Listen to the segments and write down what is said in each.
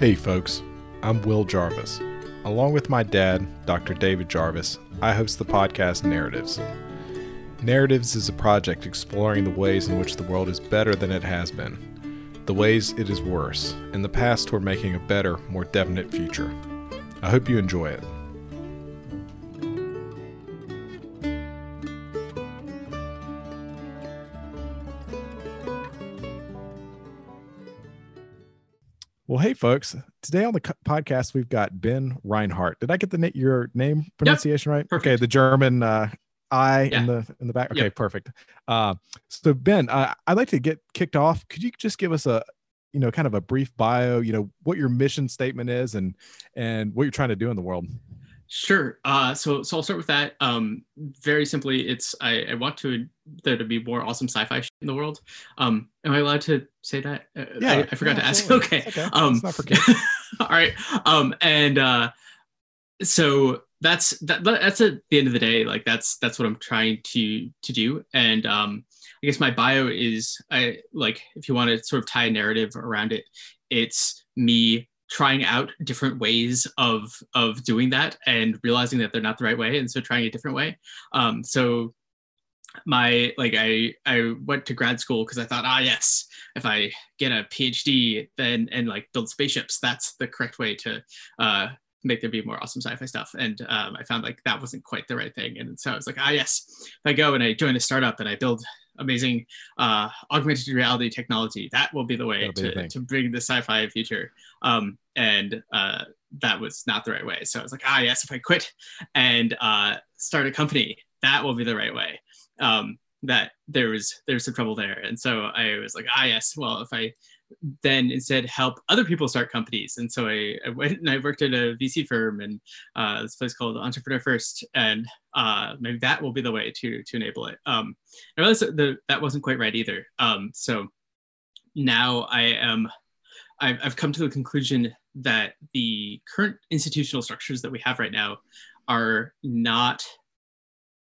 Hey, folks, I'm Will Jarvis. Along with my dad, Dr. David Jarvis, I host the podcast Narratives. Narratives is a project exploring the ways in which the world is better than it has been, the ways it is worse, and the paths toward making a better, more definite future. I hope you enjoy it. Well, hey, folks. Today on the podcast, we've got Ben Reinhardt. Did I get the your name pronunciation right? perfect. Okay, the German uh, I in the in the back. Okay, Yep. perfect. Uh, so Ben, uh, I'd like to get kicked off. Could you just give us a you know kind of a brief bio? You know what your mission statement is and and what you're trying to do in the world. Sure. Uh, so so I'll start with that. Um, very simply, it's I, I want to there to be more awesome sci-fi shit in the world. Um, am I allowed to say that? Uh, I, I forgot yeah, to ask. Okay. okay. Um, not for kids. all right. Um, and uh, so that's that, that- that's at the end of the day. Like that's that's what I'm trying to to do. And um, I guess my bio is I like if you want to sort of tie a narrative around it, it's me trying out different ways of of doing that and realizing that they're not the right way and so trying a different way. Um so my like i i went to grad school because i thought ah yes if i get a phd then and like build spaceships that's the correct way to uh make there be more awesome sci-fi stuff. And um, i found like that wasn't quite the right thing. And so i was like ah yes if i go and i join a startup and i build amazing uh, augmented reality technology. That will be the way be the to, thing. to bring the sci-fi future. Um, and uh, that was not the right way. So i was like ah yes if i quit and uh, start a company that will be the right way. Um, that there was there's some trouble there. And so i was like ah yes well if i then instead help other people start companies. And so i, I went and i worked at a vc firm and uh, this place called entrepreneur first and uh, maybe that will be the way to to enable it. Um, i realized that the, that wasn't quite right either. Um, so now i am I've, I've come to the conclusion that the current institutional structures that we have right now are not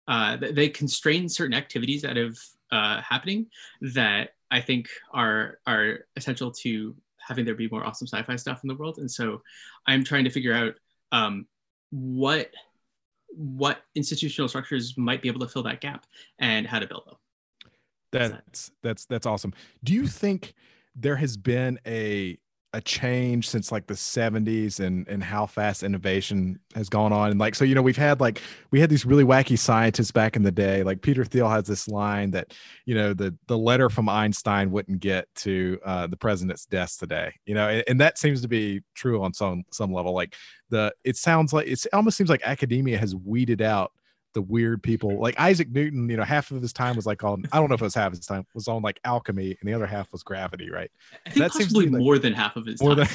uh, they constrain certain activities out of uh, happening that I think are are essential to having there be more awesome sci-fi stuff in the world. And so I'm trying to figure out um, what what institutional structures might be able to fill that gap and how to build them. That's that's that's awesome. Do you think there has been a a change since like the 70s and and how fast innovation has gone on and like so you know we've had like we had these really wacky scientists back in the day like Peter Thiel has this line that you know the the letter from Einstein wouldn't get to uh, the president's desk today you know and, and that seems to be true on some some level like the it sounds like it almost seems like academia has weeded out the weird people like Isaac Newton, you know, half of his time was like on I don't know if it was half his time was on like alchemy and the other half was gravity, right? I think That seems to possibly be like- more than half of his More time.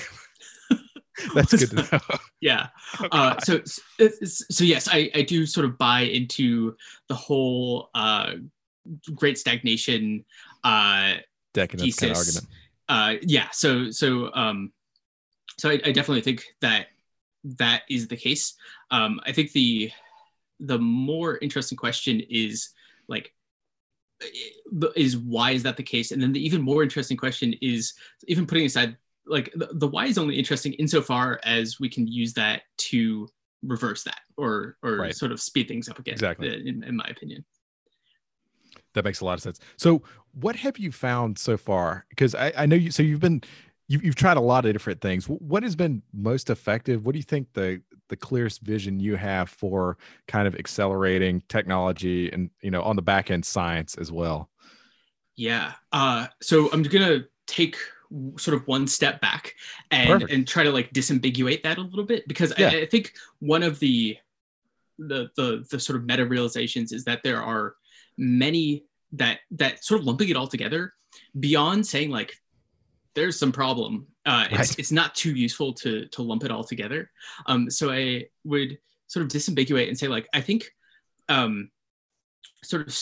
than that's good to know. yeah. Oh, Uh, so, so so yes, I, I do sort of buy into the whole uh, great stagnation uh, Decadence kind of argument. uh yeah so so um so I, I definitely think that that is the case um i think the the more interesting question is like is why is that the case and then the even more interesting question is even putting aside like the, the why is only interesting insofar as we can use that to reverse that or or Right. sort of speed things up again Exactly. uh, in, in my opinion That makes a lot of sense. So, what have you found so far? Because I, I know you. So you've been you've, you've tried a lot of different things. What has been most effective? What do you think the the clearest vision you have for kind of accelerating technology and you know on the back end science as well? Yeah. Uh, so I'm gonna take sort of one step back and Perfect. and try to like disambiguate that a little bit because Yeah. I, I think one of the the the the sort of meta realizations is that there are many that that sort of lumping it all together beyond saying like there's some problem uh it's, Right. it's not too useful to to lump it all together um so i would sort of disambiguate and say like i think um sort of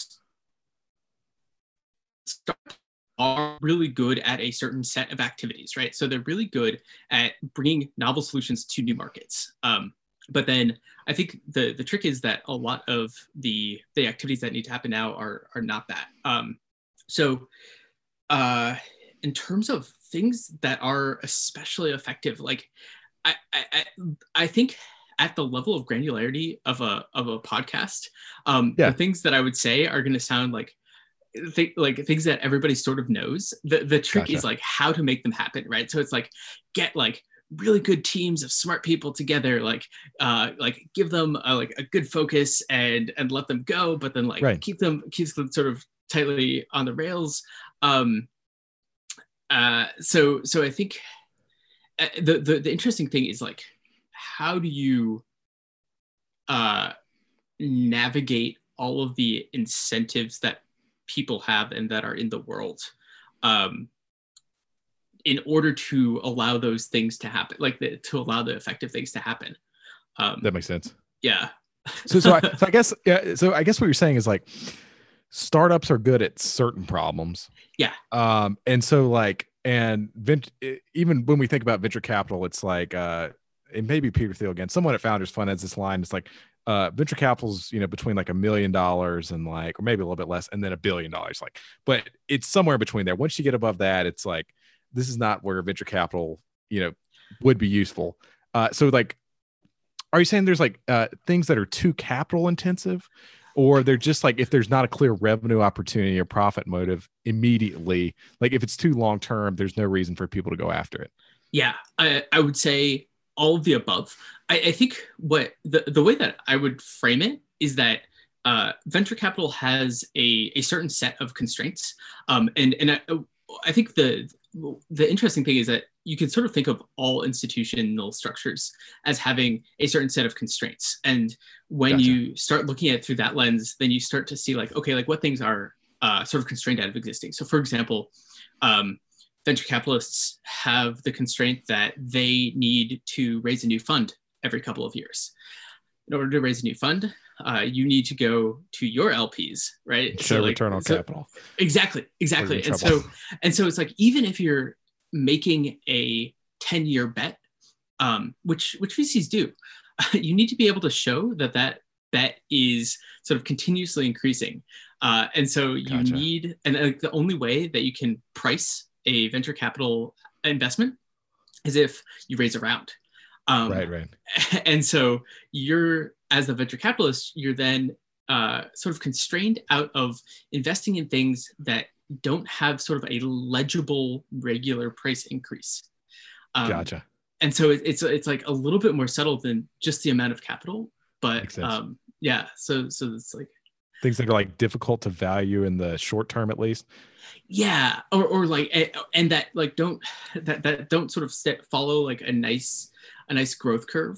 are really good at a certain set of activities right so they're really good at bringing novel solutions to new markets um but then I think the the trick is that a lot of the the activities that need to happen now are are not that. Um, so, uh, in terms of things that are especially effective like I, I i think at the level of granularity of a of a podcast um Yeah. the things that i would say are going to sound like th- like things that everybody sort of knows the the trick is like how to make them happen right so it's like get like really good teams of smart people together like uh like give them a, like a good focus and and let them go but then like Right. keep them keeps them sort of tightly on the rails um uh so so i think uh, the, the the interesting thing is like how do you uh navigate all of the incentives that people have and that are in the world um in order to allow those things to happen like the, to allow the effective things to happen um That makes sense. yeah So, so, I, so I guess, yeah. So I guess what you're saying is like, startups are good at certain problems. Yeah. Um, and so like, and vent- even when we think about venture capital, it's like, uh, it may be Peter Thiel again. Someone at Founders Fund has this line. It's like, uh, venture capital's you know between like a million dollars and like, or maybe a little bit less, and then a billion dollars. Like, but it's somewhere between there. Once you get above that, it's like, this is not where venture capital, you know, would be useful. Uh, so like, are you saying there's like uh, things that are too capital intensive or they're just like if there's not a clear revenue opportunity or profit motive immediately like if it's too long term there's no reason for people to go after it Yeah, I, I would say all of the above. I, I think what the, the way that I would frame it is that uh, venture capital has a, a certain set of constraints. Um, and and I, I think the the interesting thing is that you can sort of think of all institutional structures as having a certain set of constraints. And when Gotcha. you start looking at it through that lens, then you start to see like, okay, like what things are uh, sort of constrained out of existing. So for example, um, venture capitalists have the constraint that they need to raise a new fund every couple of years. In order to raise a new fund, uh, you need to go to your LPs, right? show So, like, return on so- capital Exactly, exactly. And trouble. so, and so it's like even if you're making a 10-year bet, um, which which VCs do, you need to be able to show that that bet is sort of continuously increasing. Uh, and so you Gotcha. need, and uh, the only way that you can price a venture capital investment is if you raise a round. Um, right right. and so you're as a venture capitalist you're then uh, sort of constrained out of investing in things that don't have sort of a legible regular price increase. Um, gotcha. and so it, it's it's like a little bit more subtle than just the amount of capital but um, yeah so so it's like things that are like difficult to value in the short term at least? Yeah or, or like and that like don't that that don't sort of set, follow like a nice a nice growth curve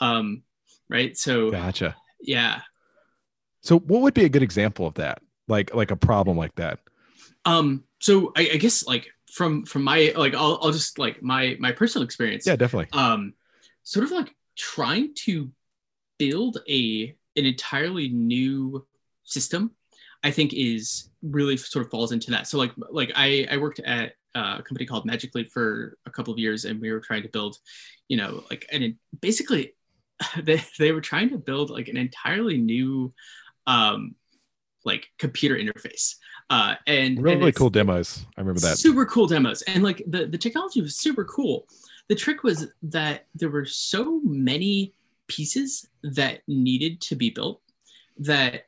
um right? So gotcha. yeah. So what would be a good example of that? Like like a problem like that? Um so I, I guess like from from my like I'll, I'll just like my my personal experience. Yeah definitely. Um sort of like trying to build a an entirely new system i think is really sort of falls into that. So like like i i worked at a company called magic leap for a couple of years and we were trying to build you know like and basically they, they were trying to build like an entirely new um like computer interface. Uh and and really it's- cool demos. I remember that. Super cool demos. And like the the technology was super cool. The trick was that there were so many pieces that needed to be built that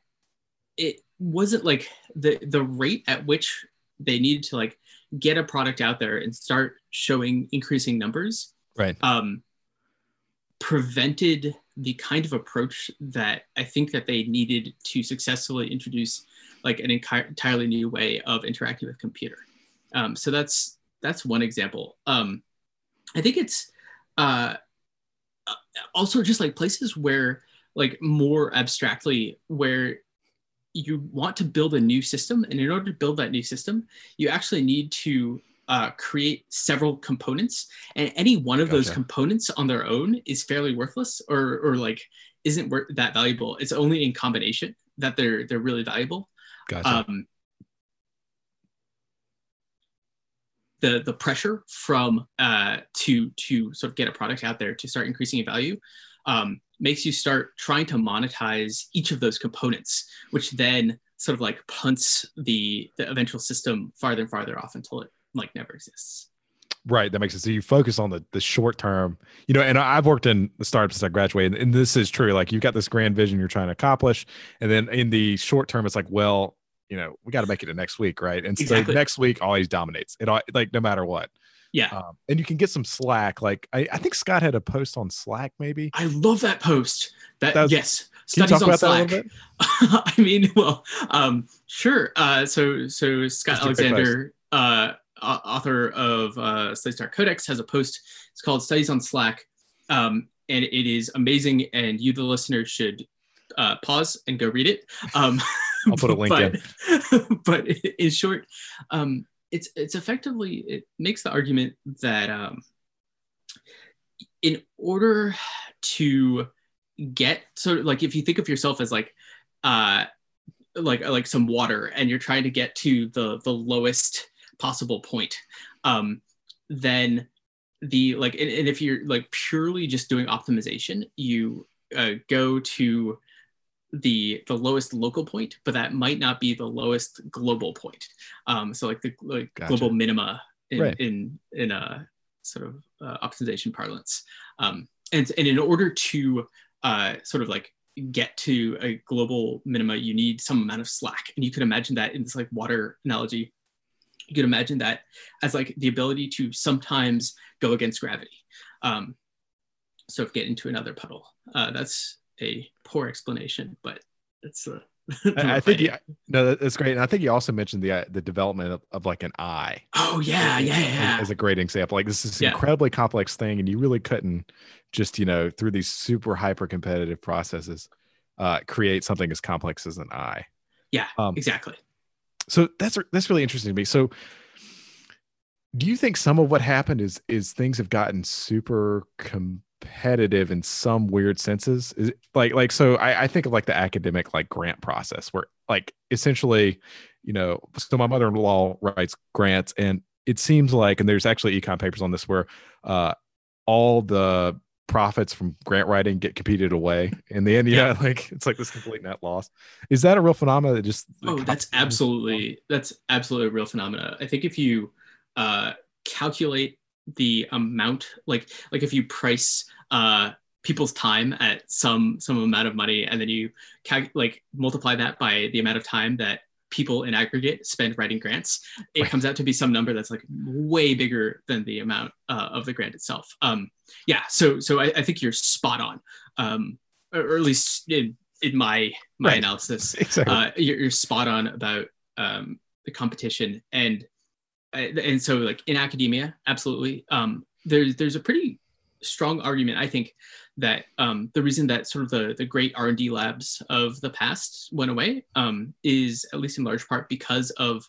it wasn't like the the rate at which they needed to like get a product out there and start showing increasing numbers right um, prevented the kind of approach that I think that they needed to successfully introduce like an entirely new way of interacting with computer. Um, so that's that's one example. Um, I think it's uh, also just like places where like more abstractly where you want to build a new system and in order to build that new system you actually need to uh, create several components and any one of those components on their own is fairly worthless or or like isn't wor- that valuable. It's only in combination that they're they're really valuable. Gotcha. Um, the the pressure from uh, to to sort of get a product out there to start increasing in value um, makes you start trying to monetize each of those components, which then sort of like punts the the eventual system farther and farther off until it like never exists. Right, that makes sense. So you focus on the the short term, you know. And I've worked in the startups since I graduated, and this is true. Like you've got this grand vision you're trying to accomplish, and then in the short term, it's like, well, you know, we got to make it to next week, right? And so Exactly. next week always dominates. It like no matter what. Yeah. Um, and you can get some slack. Like I, I think Scott had a post on Slack, maybe. I love that post. That, That was- yes, studies on about that a Slack. I mean, well, um, sure. Uh, so, so Scott Alexander, uh, author of uh, Slate Star Codex, has a post. It's called "Studies on Slack," um, and it is amazing. And you, the listener, should uh, pause and go read it. Um, I'll put a link but, but in short, um, it's it's effectively it makes the argument that um, in order to get so like if you think of yourself as like uh like like some water and you're trying to get to the the lowest possible point um then the like and, and if you're like purely just doing optimization you uh, go to the the lowest local point but that might not be the lowest global point um so like the like Gotcha. global minima in Right. in in a sort of uh, optimization parlance um and and in order to uh sort of like get to a global minima you need some amount of slack and you could imagine that in this like water analogy you could imagine that as like the ability to sometimes go against gravity um so sort of get into another puddle uh that's a poor explanation but it's uh, I, I think you, no, that's great. And I think you also mentioned the uh, the development of, of like an eye. oh yeah yeah yeah as a great example. Like this is an Yeah. incredibly complex thing, and you really couldn't just you know through these super hyper competitive processes uh, create something as complex as an eye. Yeah, Um, exactly so that's that's really interesting to me. So, do you think some of what happened is is things have gotten super competitive in some weird senses? Is like like so I, I think of like the academic like grant process where like essentially, you know, so my mother in law writes grants and it seems like and there's actually econ papers on this where uh all the profits from grant writing get competed away in the end you Yeah. like it's like this complete net loss is that a real phenomenon that just oh that's absolutely that's absolutely a real phenomena i think if you uh calculate the amount like like if you price uh people's time at some some amount of money and then you cal- like multiply that by the amount of time that people in aggregate spend writing grants it Right. comes out to be some number that's like way bigger than the amount uh, of the grant itself um yeah so so i, I think you're spot on um or, at least in in my my Right. analysis exactly uh, you're, you're spot on about um, the competition and and so like in academia absolutely um, there's there's a pretty strong argument i think that um, the reason that sort of the, the great r&d labs of the past went away um, is at least in large part because of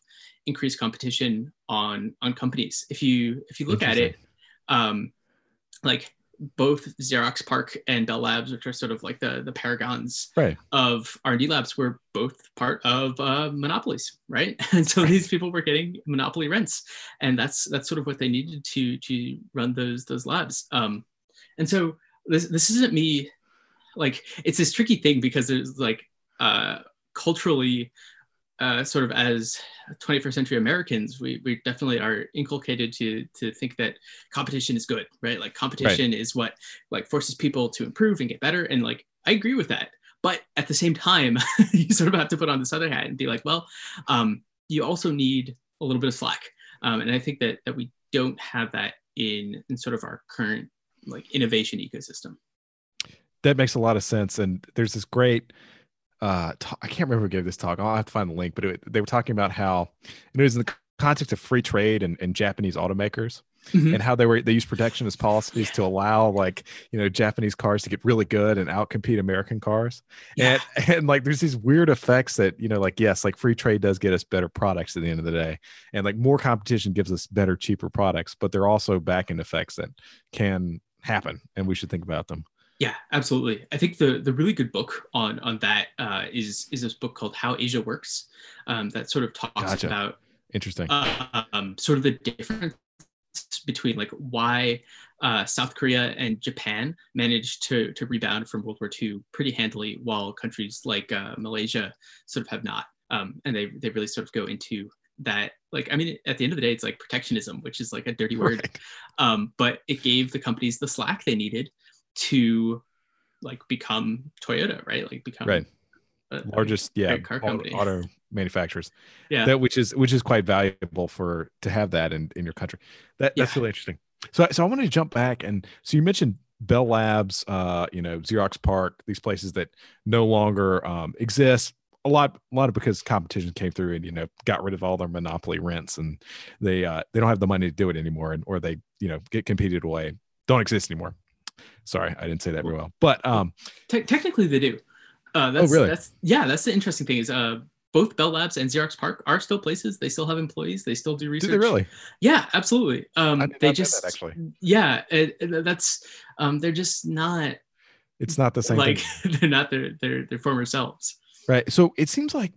increased competition on on companies. If you if you look at it um, like both Xerox PARC and Bell Labs, which are sort of like the the paragons Right. of R&D labs, were both part of uh, monopolies, right? And so these people were getting monopoly rents, and that's that's sort of what they needed to to run those those labs. Um, and so this this isn't me, like it's this tricky thing because there's like uh, culturally. Uh, sort of as 21st century Americans, we, we definitely are inculcated to to think that competition is good, right? Like competition is what like forces people to improve and get better. And like I agree with that. But at the same time, you sort of have to put on this other hat and be like, well, um, you also need a little bit of slack. Um, and I think that that we don't have that in in sort of our current like innovation ecosystem. that makes a lot of sense. And there's this great, uh, ta- I can't remember who gave this talk. I'll have to find the link, but it, they were talking about how and it was in the context of free trade and, and Japanese automakers Mhm. and how they were they use protectionist policies to allow like you know Japanese cars to get really good and outcompete American cars. Yeah. And and like there's these weird effects that you know like yes like free trade does get us better products at the end of the day and like more competition gives us better cheaper products but there are also back end effects that can happen and we should think about them. Yeah, absolutely. I think the the really good book on on that uh, is is this book called How Asia Works, um, that sort of talks Gotcha. about Interesting. uh, um, sort of the difference between like why uh, South Korea and Japan managed to to rebound from World War II pretty handily, while countries like uh, Malaysia sort of have not. Um, and they they really sort of go into that like i mean at the end of the day it's like protectionism which is like a dirty word right. um, but it gave the companies the slack they needed to like become toyota right? Like become right. a, largest yeah car company. auto manufacturers. Yeah. That which is which is quite valuable for to have that in in your country. That that's Yeah. really interesting. So so i wanted to jump back and so you mentioned bell labs uh you know xerox PARC these places that no longer um exist. A lot a lot of because competition came through and you know got rid of all their monopoly rents and they uh they don't have the money to do it anymore and or they you know get competed away don't exist anymore sorry i didn't say that very well but um Te- technically they do uh, that's, Oh, really? that's yeah that's the interesting thing is uh both bell labs and xerox PARC are still places they still have employees they still do research. do they really yeah absolutely um they just that, actually. yeah it, it- that's um they're just not it's not the same like thing they're not their their their former selves Right. So it seems like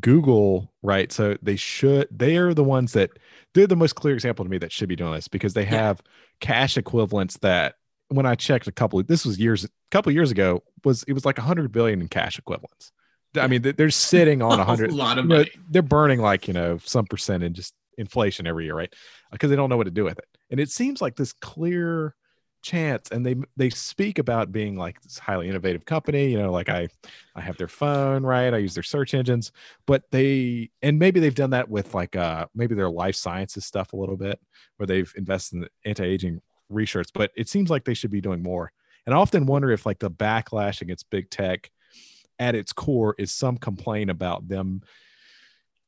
Google, right? So they should, they are the ones that they're the most clear example to me that should be doing this because they Yeah. have cash equivalents that when I checked a couple this was years, a couple years ago, was it was like a hundred billion in cash equivalents. I mean, they- they're sitting on a hundred, a lot of you know, money they're burning like, you know, some percent in just inflation every year, right? Because they don't know what to do with it. And it seems like this clear chance and they they speak about being like this highly innovative company you know like i i have their phone right i use their search engines but they and maybe they've done that with like uh maybe their life sciences stuff a little bit where they've invested in the anti-aging research but it seems like they should be doing more and i often wonder if like the backlash against big tech at its core is some complaint about them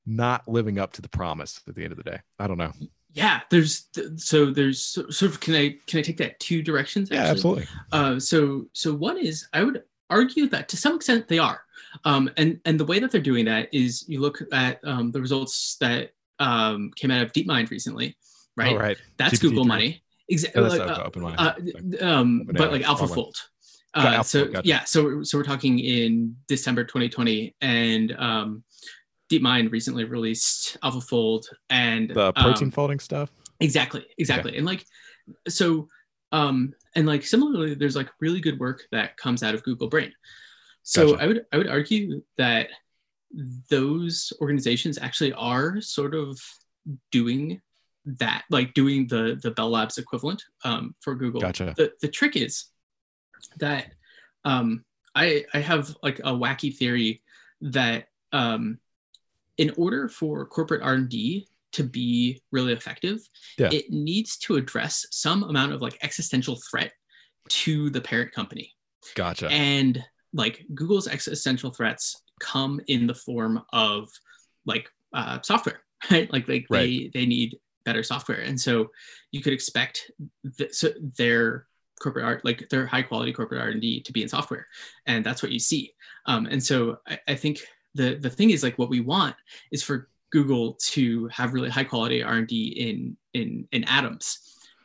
not living up to the promise at the end of the day i don't know yeah there's so there's sort of can i can i take that two directions yeah actually? absolutely Uh, so so one is I would argue that to some extent they are, um, and and the way that they're doing that is you look at um, the results that um, came out of DeepMind recently, right? Right. That's GPT Google money. Exactly. That's uh, uh, um, but AI, like smart one. AlphaFold. Got Uh, so gotcha. yeah, so so we're talking in December 2020, and um, DeepMind recently released AlphaFold, and the protein um, folding stuff exactly exactly and like so um and like similarly there's like really good work that comes out of google brain so Gotcha. i would i would argue that those organizations actually are sort of doing that like doing the the bell labs equivalent um, for google Gotcha. the, the trick is that um, I, I have like a wacky theory that um, in order for corporate r&d to be really effective Yeah. it needs to address some amount of like existential threat to the parent company Gotcha. and like google's existential threats come in the form of like uh, software right like like they they need better software and so you could expect th- so their corporate art like their high quality corporate r&d to be in software and that's what you see um, and so I, I think the the thing is like what we want is for google to have really high quality r&d in in in atoms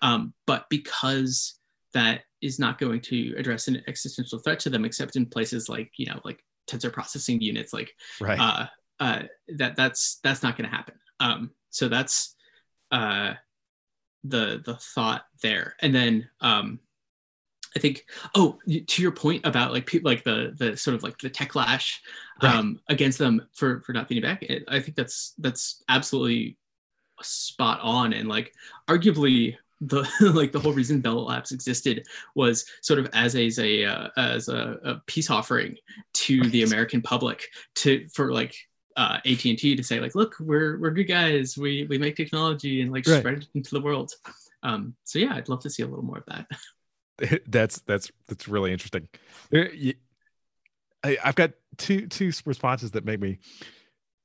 um, but because that is not going to address an existential threat to them except in places like you know like tensor processing units like right. uh, uh, that that's that's not going to happen. Um, so that's uh, the the thought there, and then um, I think oh to your point about like people like the the sort of like the tech lash um, against them for for not feeding back. I think that's that's absolutely spot on, and like arguably the like the whole reason Bell Labs existed was sort of as a, as a uh, as a, a peace offering to the American public to for like uh, AT and T to say like, look, we're we're good guys. We we make technology and like Right. spread it into the world. Um, so yeah, I'd love to see a little more of that. that's that's that's really interesting. There, y- I, have got two two responses that make me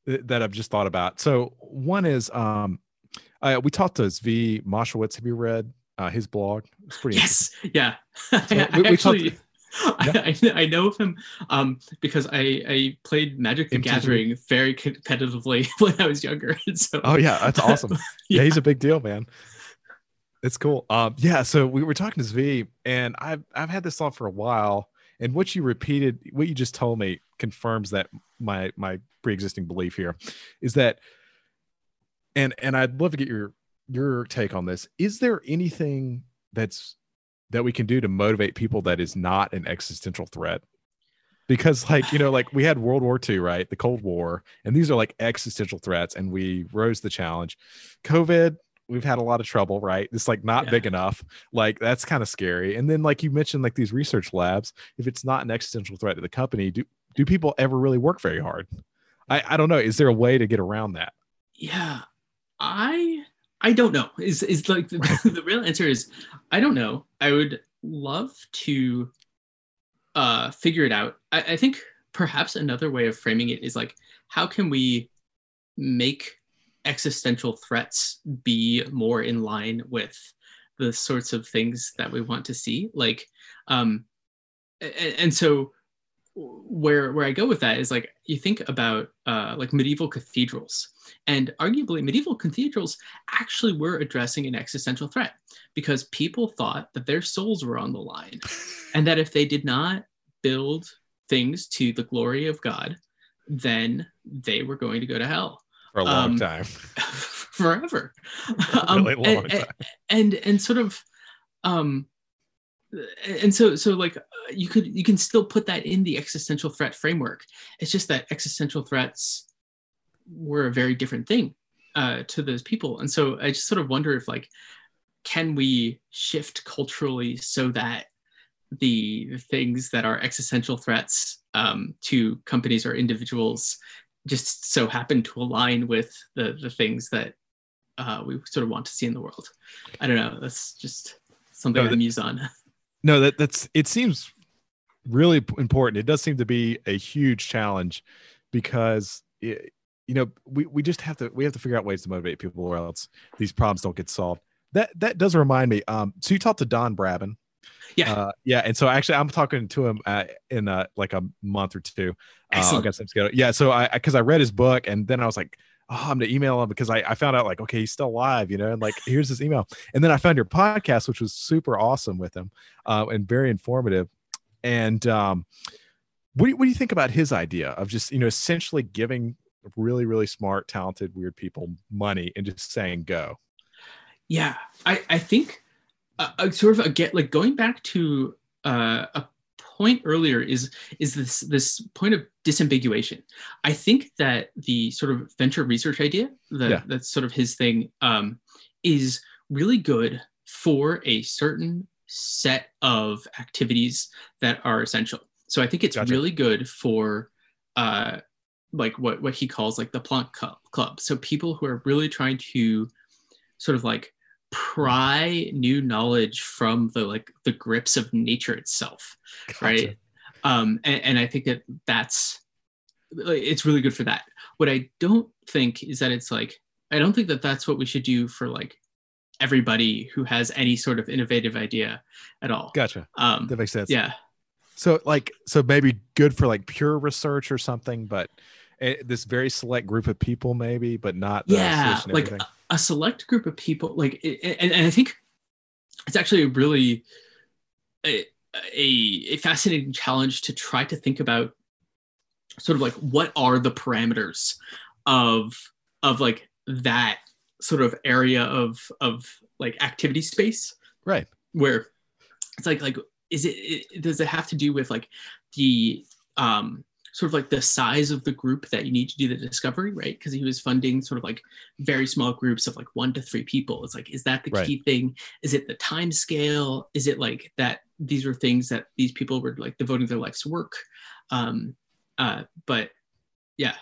that I've just thought about. So one is um, uh, we talked to Zvi Mowshowitz. Have you read uh, his blog? It's pretty. Yes, yeah. So we- we talked- actually, I, I, I know of him um, because I, I played Magic the MTG. Gathering very competitively when I was younger. And so, Oh yeah, that's awesome. yeah. Yeah. he's a big deal, man. It's cool. Um, yeah, so we were talking to Zvi, and I've I've had this thought for a while, and what you repeated, what you just told me, confirms that my my pre-existing belief here is that, and and I'd love to get your your take on this. Is there anything that's that we can do to motivate people that is not an existential threat? because like you know like we had world war ii right? The cold war. And these are like existential threats. And we rose the challenge. Covid we've had a lot of trouble right? It's like not Yeah. big enough. Like that's kind of scary. And then like you mentioned like these research labs if it's not an existential threat to the company do do people ever really work very hard? I i don't know. Is there a way to get around that? Yeah, I I don't know. Is is like the, the real answer is I don't know. I would love to uh figure it out. I, I think perhaps another way of framing it is like how can we make existential threats be more in line with the sorts of things that we want to see like um and, and so where where i go with that is like you think about uh like medieval cathedrals and arguably medieval cathedrals actually were addressing an existential threat because people thought that their souls were on the line and that if they did not build things to the glory of god then they were going to go to hell. For a long Um, time. forever. A really Um, long and, time. and and sort of um and so so like uh, you could you can still put that in the existential threat framework. It's just that existential threats were a very different thing uh, to those people and so i just sort of wonder if like can we shift culturally so that the things that are existential threats um, to companies or individuals just so happen to align with the the things that uh, we sort of want to see in the world. I don't know. That's just something No, I that- muse on. no that that's it seems really important it does seem to be a huge challenge because it, you know we, we just have to we have to figure out ways to motivate people or else these problems don't get solved. That that does remind me um so you talked to don braben. Yeah. uh, yeah and so actually i'm talking to him uh, in uh, like a month or two uh, Excellent. got some yeah so i because I, read his book and then i was like oh i'm gonna email him because I, I found out like okay he's still alive you know and like here's his email. And then i found your podcast which was super awesome with him uh, and very informative. And um what do, you, what do you think about his idea of just you know essentially giving really really smart talented weird people money and just saying go Yeah, I I think uh, uh, sort of again like going back to uh, a point earlier is is this this point of disambiguation. I think that the sort of venture research idea that Yeah. that's sort of his thing um, is really good for a certain set of activities that are essential. So I think it's Gotcha. really good for uh, like what what he calls like the Planck Club- Club. So people who are really trying to sort of like pry new knowledge from the like the grips of nature itself right? Um and, and i think that that's it's really good for that. What i don't think is that it's like i don't think that that's what we should do for like everybody who has any sort of innovative idea at all. Gotcha. Um that makes sense. yeah. So like so maybe good for like pure research or something, but this very select group of people maybe, but not the yeah like a, a select group of people like and, and i think it's actually a really a, a, a fascinating challenge to try to think about sort of like what are the parameters of of like that sort of area of of like activity space right. where it's like like is it, it does it have to do with like the um sort of like the size of the group that you need to do the discovery right? Because he was funding sort of like very small groups of like one to three people. It's like is that the Right. key thing? Is it the time scale is it like that these were things that these people were like devoting their life's work? Um uh but yeah.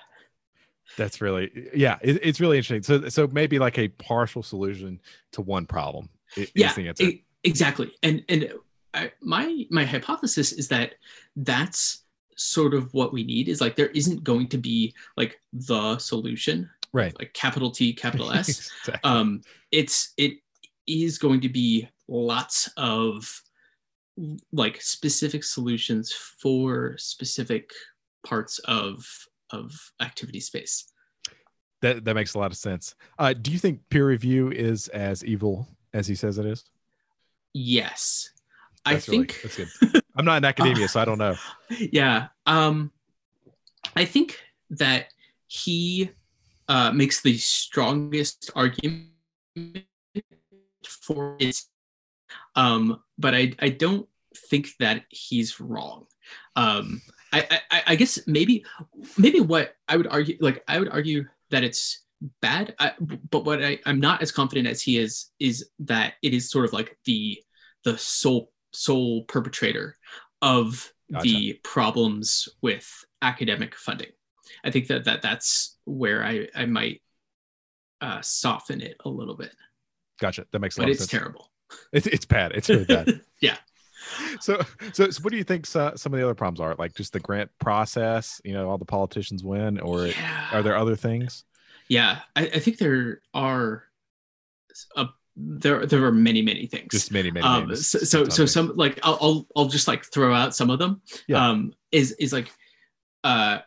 That's really yeah, it, it's really interesting. So so maybe like a partial solution to one problem is yeah the answer. e- exactly. And and I, my my hypothesis is that that's sort of what we need is like there isn't going to be like the solution right. like capital t capital s Exactly. um it's it is going to be lots of like specific solutions for specific parts of of activity space that that makes a lot of sense. Uh, do you think peer review is as evil as he says it is? yes That's i really- think that's good. I'm not in academia, so I don't know. yeah um i think that he uh makes the strongest argument for it um but i i don't think that he's wrong um i I, I I guess maybe maybe what I would argue like I would argue that it's bad I, but what I, i'm not as confident as he is is that it is sort of like the the sole sole perpetrator of gotcha. the problems with academic funding. I think that, that that's where i i might uh, soften it a little bit. Gotcha. That makes sense. but it's sense. terrible. It's, it's bad. It's really bad. Yeah. So, so, so what do you think some of the other problems are? Like just the grant process you know all the politicians win or yeah. are there other things? Yeah, I, I think there are a there there are many many things. Just many many um, so so, so some like I'll, I'll i'll just like throw out some of them. Yeah. um is is like uh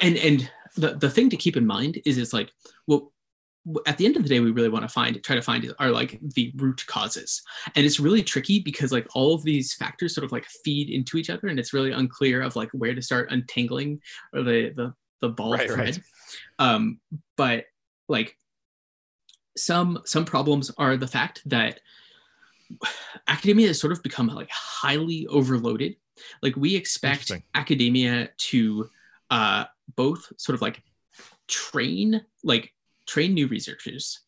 and and the the thing to keep in mind is it's like well at the end of the day we really want to find try to find are like the root causes. And it's really tricky because like all of these factors sort of like feed into each other and it's really unclear of like where to start untangling or the the the ball right, thread. right. Um, but like some some problems are the fact that academia has sort of become like highly overloaded. Like we expect academia to uh, both sort of like train like train new researchers,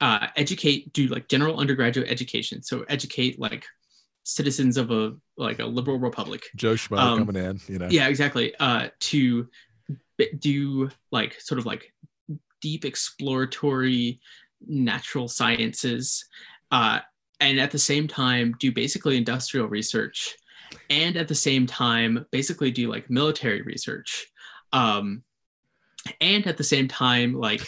uh, educate, do like general undergraduate education. So educate like citizens of a like a liberal republic. Joe Schmo um, coming in, you know. Yeah, exactly. Uh, to do like sort of like deep exploratory natural sciences uh, and at the same time do basically industrial research and at the same time basically do like military research um, and at the same time like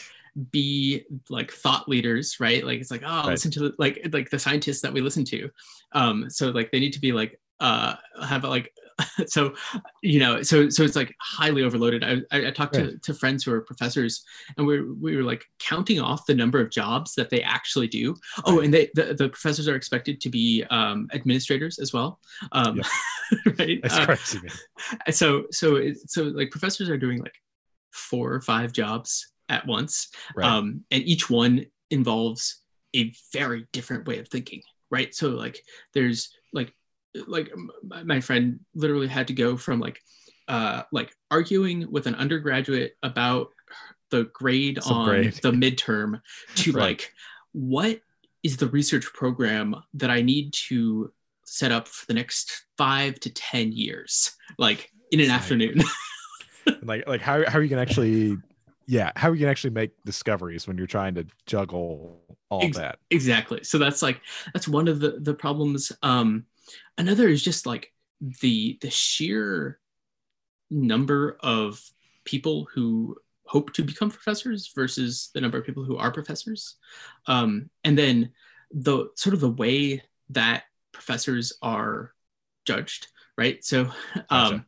be like thought leaders right like it's like oh right. listen to like like the scientists that we listen to um so like they need to be like uh have like so you know so so it's like highly overloaded i i, I talked right. to, to friends who are professors and we we were like counting off the number of jobs that they actually do oh, right. and they the, the professors are expected to be um, administrators as well um, yep. right that's uh, crazy man. so so so like professors are doing like four or five jobs at once right. um, and each one involves a very different way of thinking right so like there's like my friend literally had to go from like uh like arguing with an undergraduate about the grade on the midterm to right. like what is the research program that I need to set up for the next five to ten years, like in an afternoon. like like how how are you gonna actually yeah how are you gonna actually make discoveries when you're trying to juggle all Ex- that exactly so that's like that's one of the the problems um Another is just like the the sheer number of people who hope to become professors versus the number of people who are professors, um, and then the sort of the way that professors are judged, right? So, um, gotcha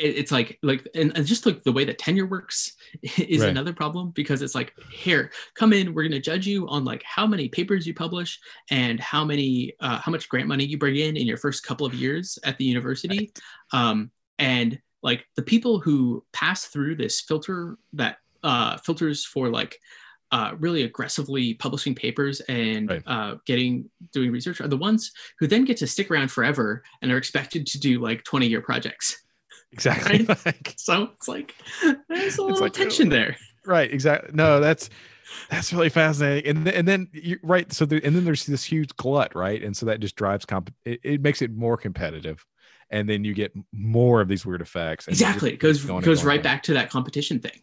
it's like like and, and, just like the way that tenure works is right. another problem because it's like here come in we're going to judge you on like how many papers you publish and how many uh, how much grant money you bring in in your first couple of years at the university right. um, and like the people who pass through this filter that uh, filters for like uh, really aggressively publishing papers and right. uh, getting doing research are the ones who then get to stick around forever and are expected to do like 20 year projects Exactly. Right? like, so it's like there's a little like, tension there. Right. Exactly. No, that's that's really fascinating. And and then you right. So the, and then there's this huge glut, right? And so that just drives comp. It, it makes it more competitive, and then you get more of these weird effects. exactly. It goes goes right back to that competition thing,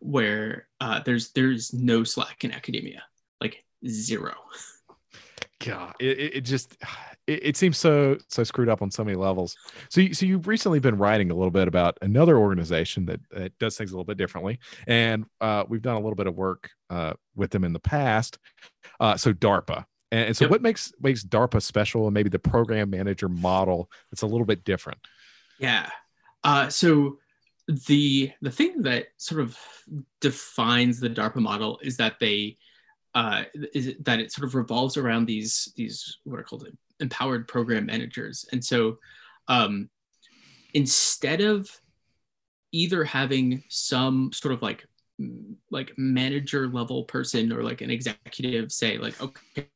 where uh, there's there's no slack in academia, like zero. God, it, it just it, it, seems so so screwed up on so many levels. So, you, so you've recently been writing a little bit about another organization that, that does things a little bit differently, and uh, we've done a little bit of work uh, with them in the past. Uh, so, DARPA, and, and so yep. what makes makes DARPA special, and maybe the program manager model that's a little bit different? Yeah. Uh, so the the thing that sort of defines the DARPA model is that they uh, is that it sort of revolves around these these what are called empowered program managers. And so um, instead of either having some sort of like like manager level person or like an executive say like okay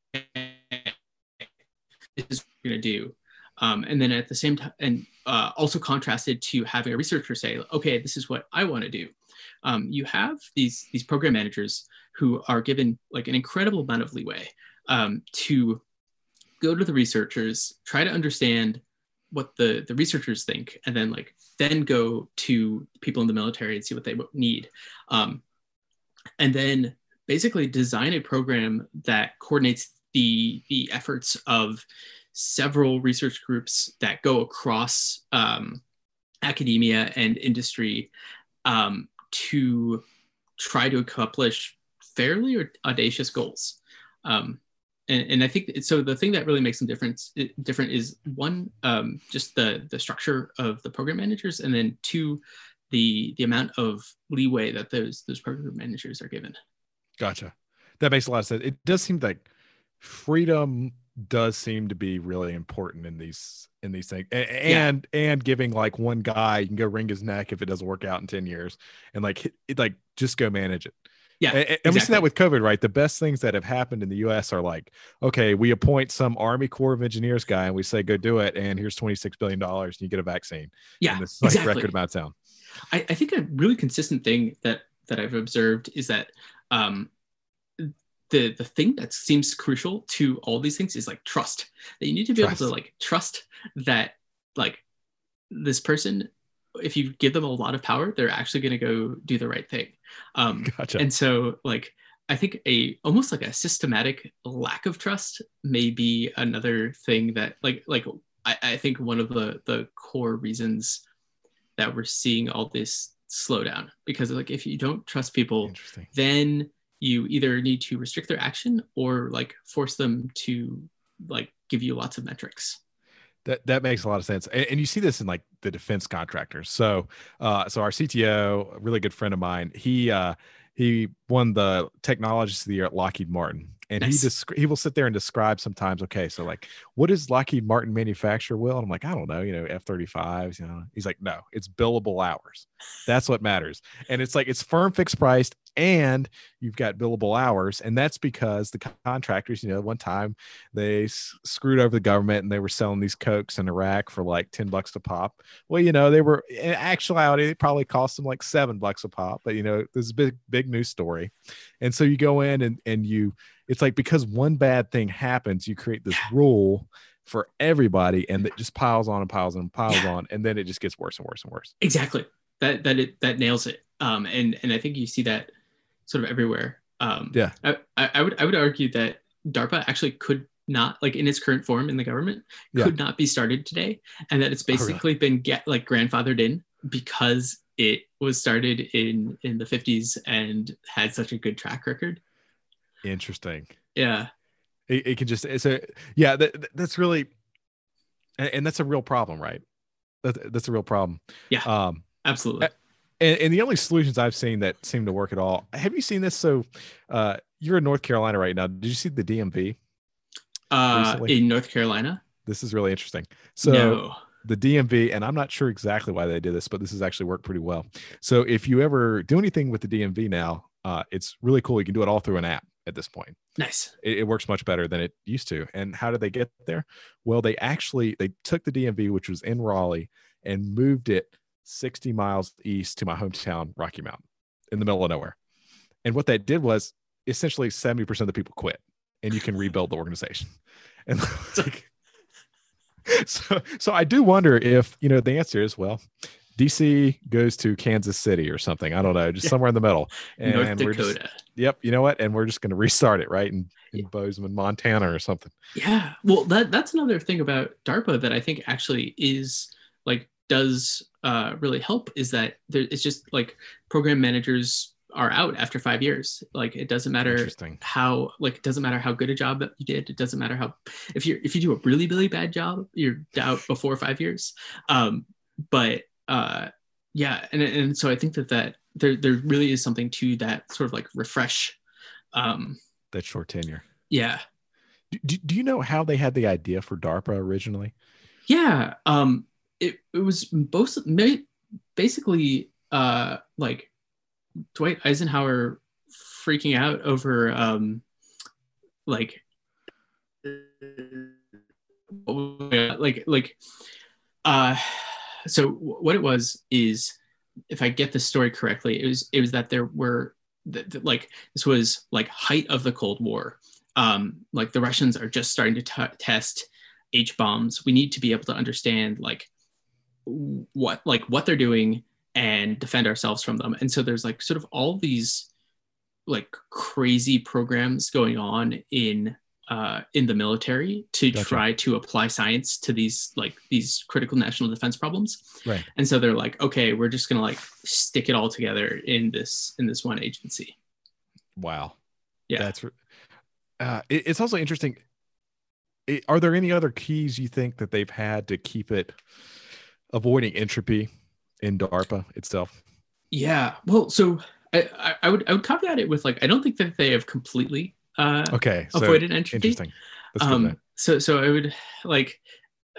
this is what we're gonna do Um, and then at the same time, and uh, also contrasted to having a researcher say, okay, this is what I want to do. Um, you have these these program managers who are given like an incredible amount of leeway um, to go to the researchers, try to understand what the the researchers think, and then like then go to people in the military and see what they need, um, and then basically design a program that coordinates the the efforts of several research groups that go across um, academia and industry um, to try to accomplish fairly or audacious goals. Um, and, and, I think so. The thing that really makes them different different is one, um, just the the structure of the program managers, and then two, the the amount of leeway that those those program managers are given. Gotcha. That makes a lot of sense. It does seem like freedom does seem to be really important in these in these things and yeah. and, and giving like one guy you can go wring his neck if it doesn't work out in 10 years and like it, like just go manage it yeah and, and exactly. we see that with covid right the best things that have happened in the us are like okay we appoint some army corps of engineers guy and we say go do it and here's 26 billion dollars and you get a vaccine yeah this like exactly. record amount of town I, I think a really consistent thing that that i've observed is that um the the thing that seems crucial to all these things is like trust that you need to be trust. able to like trust that like this person if you give them a lot of power they're actually going to go do the right thing um gotcha. and so like i think a almost like a systematic lack of trust may be another thing that like like i, I think one of the the core reasons that we're seeing all this slowdown because like if you don't trust people then you either need to restrict their action or like force them to like give you lots of metrics. That that makes a lot of sense. And, and, you see this in like the defense contractors. So uh so our cto a really good friend of mine he uh he won the technologist of the year at lockheed martin. And nice. he desc- he will sit there and describe sometimes okay so like what does lockheed martin manufacture will? And i'm like i don't know you know f-35s you know. He's like no it's billable hours. That's what matters. And it's like it's firm fixed priced and you've got billable hours and that's because the contractors you know one time they s- screwed over the government and they were selling these cokes in iraq for like 10 bucks a pop. Well you know they were in actuality it probably cost them like seven bucks a pop but you know this is a big big news story. And so you go in and and you it's like because one bad thing happens you create this rule for everybody and it just piles on and piles on and piles yeah. on and then it just gets worse and worse and worse. Exactly. That that it that nails it. Um and and i think you see that sort of everywhere. Um, yeah, I, I would I would argue that DARPA actually could not like in its current form in the government could yeah. not be started today, and that it's basically oh, really? been get like grandfathered in because it was started in in the 50s and had such a good track record. Interesting. Yeah. It, it can just it's a yeah that, that's really and, and that's a real problem right that, that's a real problem yeah um absolutely and, and, the only solutions I've seen that seem to work at all. Have you seen this? So, uh, you're in North Carolina right now. Did you see the DMV? Uh, in North Carolina. This is really interesting. So, no. the DMV, and I'm not sure exactly why they did this, but this has actually worked pretty well. So, if you ever do anything with the DMV now, uh, it's really cool. You can do it all through an app at this point. Nice. It, it, works much better than it used to. And how did they get there? Well, they actually they took the DMV, which was in Raleigh, and moved it 60 miles east to my hometown, Rocky Mount, in the middle of nowhere. And what that did was essentially 70% of the people quit and you can rebuild the organization. And it's like, so, so I do wonder if, you know, the answer is, well, DC goes to Kansas City or something. I don't know, just yeah. somewhere in the middle. And North Dakota. Just, yep. You know what? And we're just going to restart it right in, in yeah. Bozeman, Montana or something. Yeah. Well, that that's another thing about DARPA that I think actually is like does uh, really help is that there, it's just like program managers are out after five years. Like it doesn't matter how like it doesn't matter how good a job that you did. It doesn't matter how if you if you do a really really bad job, you're out before five years. Um, but uh, yeah, and and so I think that that there there really is something to that sort of like refresh. Um, that short tenure. Yeah. Do, do you know how they had the idea for DARPA originally? Yeah. Um, it, it was both basically uh, like Dwight Eisenhower freaking out over um, like like like uh so what it was is if i get the story correctly it was it was that there were that, that like this was like height of the cold war. Um like the russians are just starting to t- test h bombs we need to be able to understand like what like what they're doing and defend ourselves from them. And so there's like sort of all these like crazy programs going on in uh, in the military to gotcha. try to apply science to these like these critical national defense problems. Right. And so they're like okay we're just gonna like stick it all together in this in this one agency. Wow. Yeah. That's uh, it, it's also interesting. It, are there any other keys you think that they've had to keep it avoiding entropy in darpa itself yeah well so I, I would I would caveat it with like I don't think that they have completely uh, okay so avoided entropy. Interesting. Um, so so I would like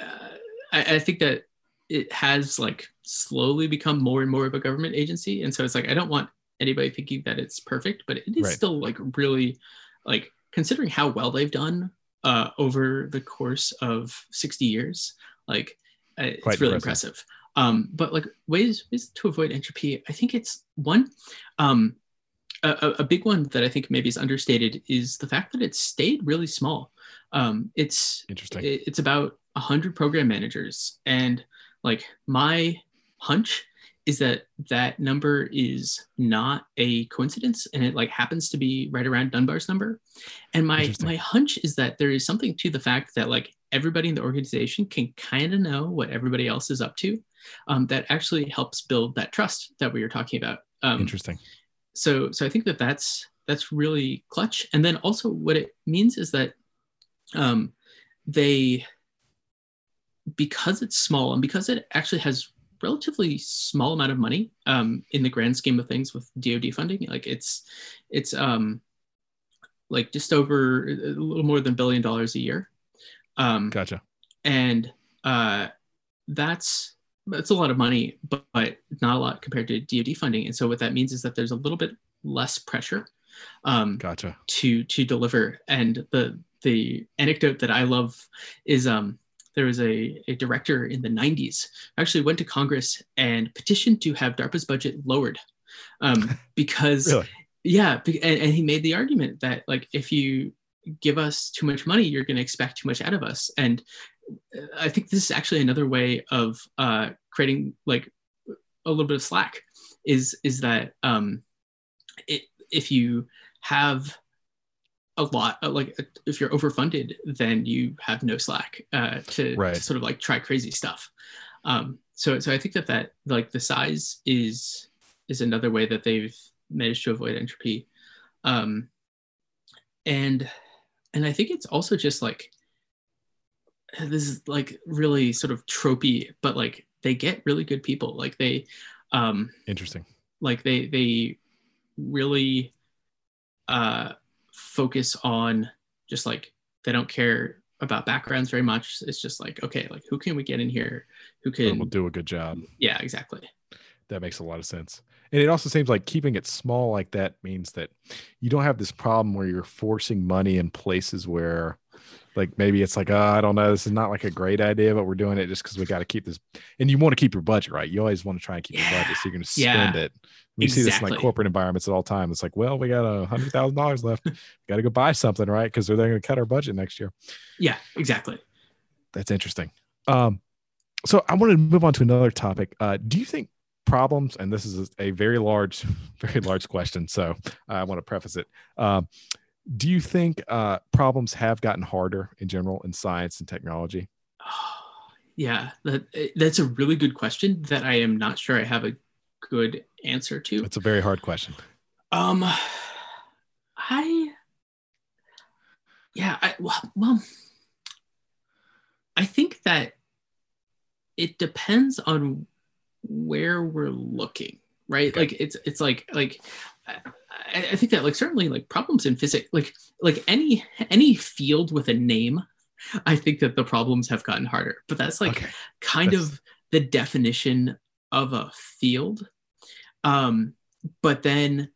uh, I, I think that it has like slowly become more and more of a government agency, and so it's like I don't want anybody thinking that it's perfect, but it is right. still like really like considering how well they've done uh, over the course of 60 years like it's Quite really impressive. impressive. Um, but like ways ways to avoid entropy, I think it's one. Um, a, a, big one that I think maybe is understated is the fact that it stayed really small. Um, it's interesting. It, it's about hundred program managers, and like my hunch is that that number is not a coincidence and it like happens to be right around dunbar's number. And my my hunch is that there is something to the fact that like everybody in the organization can kind of know what everybody else is up to um, that actually helps build that trust that we were talking about. Um, interesting. so so i think that that's that's really clutch. And then also what it means is that um, they because it's small and because it actually has relatively small amount of money um, in the grand scheme of things with dod funding like it's it's um like just over a little more than a billion dollars a year um gotcha and uh that's that's a lot of money, but, but not a lot compared to DoD funding. And so what that means is that there's a little bit less pressure um, gotcha. to to deliver. And the the anecdote that I love is um, there was a, a director in the 90s actually went to Congress and petitioned to have DARPA's budget lowered um, because really? yeah, and, and he made the argument that like if you give us too much money, you're going to expect too much out of us. And I think this is actually another way of uh, creating like a little bit of slack. Is is that um, it, if you have a lot uh, like if you're overfunded, then you have no slack uh, to, right. to sort of like try crazy stuff. Um, so so I think that that like the size is is another way that they've managed to avoid entropy. Um, and and I think it's also just like this is like really sort of tropey, but like they get really good people. Like they um interesting. Like they they really uh focus on just like they don't care about backgrounds very much. It's just like, okay, like who can we get in here who can will do a good job. Yeah, exactly. That makes a lot of sense. And it also seems like keeping it small like that means that you don't have this problem where you're forcing money in places where like maybe it's like, oh, I don't know, this is not like a great idea, but we're doing it just because we got to keep this. And you want to keep your budget, right? You always want to try and keep yeah. your budget, so you're going to spend yeah. it. We exactly. see this in like corporate environments at all time. It's like, well, we got a hundred thousand dollars left. got to go buy something, right? Because they're, they're going to cut our budget next year. Yeah, exactly. That's interesting. Um, so I wanted to move on to another topic. Uh, do you think problems, and this is a very large, very large question, so I want to preface it. Um, do you think uh, problems have gotten harder in general in science and technology? yeah, that, that's a really good question that I am not sure I have a good answer to. It's a very hard question. Um, I, yeah, I, well, well, I think that it depends on where we're looking, right? Okay. Like it's it's like like I, I think that like certainly like problems in physics, like like any any field with a name, I think that the problems have gotten harder. But that's like okay. kind that's... of the definition of a field. Um, but then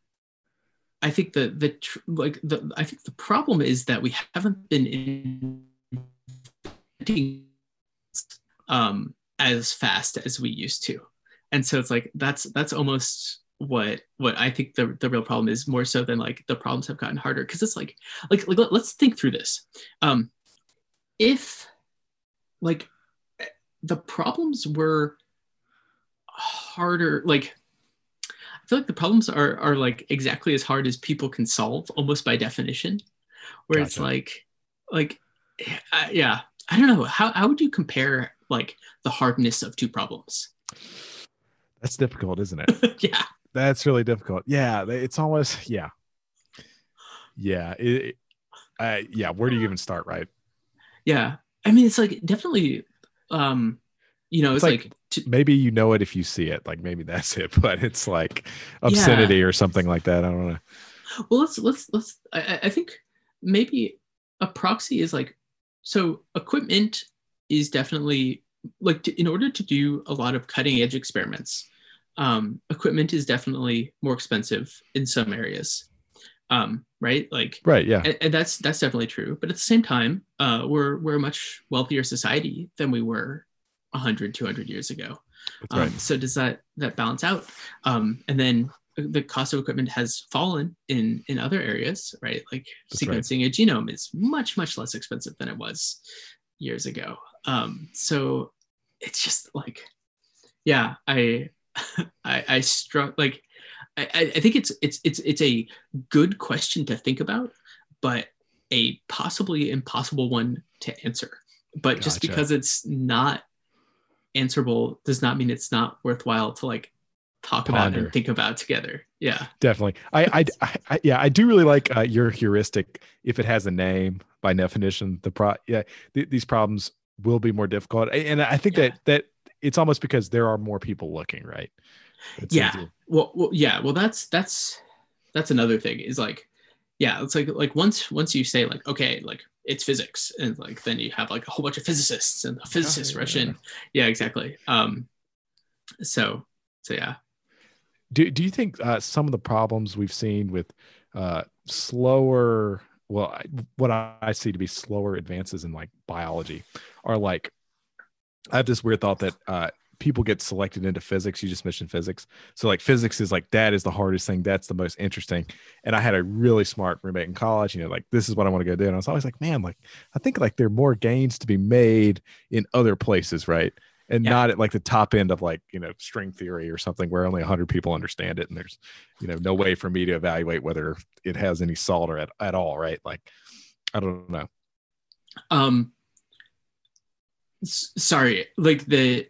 I think the the tr- like the I think the problem is that we haven't been inventing um, as fast as we used to. And so it's like that's that's almost what what I think the the real problem is more so than like the problems have gotten harder because it's like like like let's think through this. Um, if like the problems were harder, like I feel like the problems are are like exactly as hard as people can solve almost by definition, where it's like like uh, yeah I don't know how how would you compare like the hardness of two problems? That's difficult, isn't it? yeah. That's really difficult. Yeah, it's almost yeah, yeah. It, uh, yeah. Where do you even start? Right? Yeah. I mean, it's like definitely, um, you know, It's it's, like- like, to, Maybe you know it if you see it. Like maybe that's it. But it's like obscenity or something like that. I don't know. well, let's, let's, let's, I, I- I think maybe a proxy is like, so equipment is definitely like to, in order to do a lot of cutting edge experiments, um, equipment is definitely more expensive in some areas. Um, right. Like, Right? Yeah. and, and that's that's definitely true but at the same time uh, we're we're a much wealthier society than we were 100 200 years ago um, right. so does that that balance out um, and then the cost of equipment has fallen in in other areas right like That's right. sequencing a genome is much much less expensive than it was years ago um, so it's just like yeah i i i struck like I, I think it's it's it's it's a good question to think about, but a possibly impossible one to answer. But just because it's not answerable does not mean it's not worthwhile to like talk about and think about together. Yeah. Definitely. I, I, I, I- yeah, I do really like uh, your heuristic. If it has a name, by definition, the pro, yeah, th- these problems will be more difficult. And I think Yeah. that that it's almost because there are more people looking, right? It's Yeah. Well, well yeah well that's that's that's another thing is like yeah it's like like once once you say like okay like it's physics and like then you have like a whole bunch of physicists and the physicists yeah, rush yeah. in yeah exactly um so so yeah Do Do you think uh, some of the problems we've seen with uh, slower, well, I- what I see to be slower advances in like biology, are like, I have this weird thought that uh, people get selected into physics. You just mentioned physics, so like physics is like that is the hardest thing. That's the most interesting. And I had a really smart roommate in college. You know, like this is what I want to go do. And I was always like, man, like I think like there are more gains to be made in other places, right? and Yeah. not at like the top end of like you know string theory or something where only 100 people understand it and there's you know no way for me to evaluate whether it has any salt or at, at all right like i don't know um sorry like the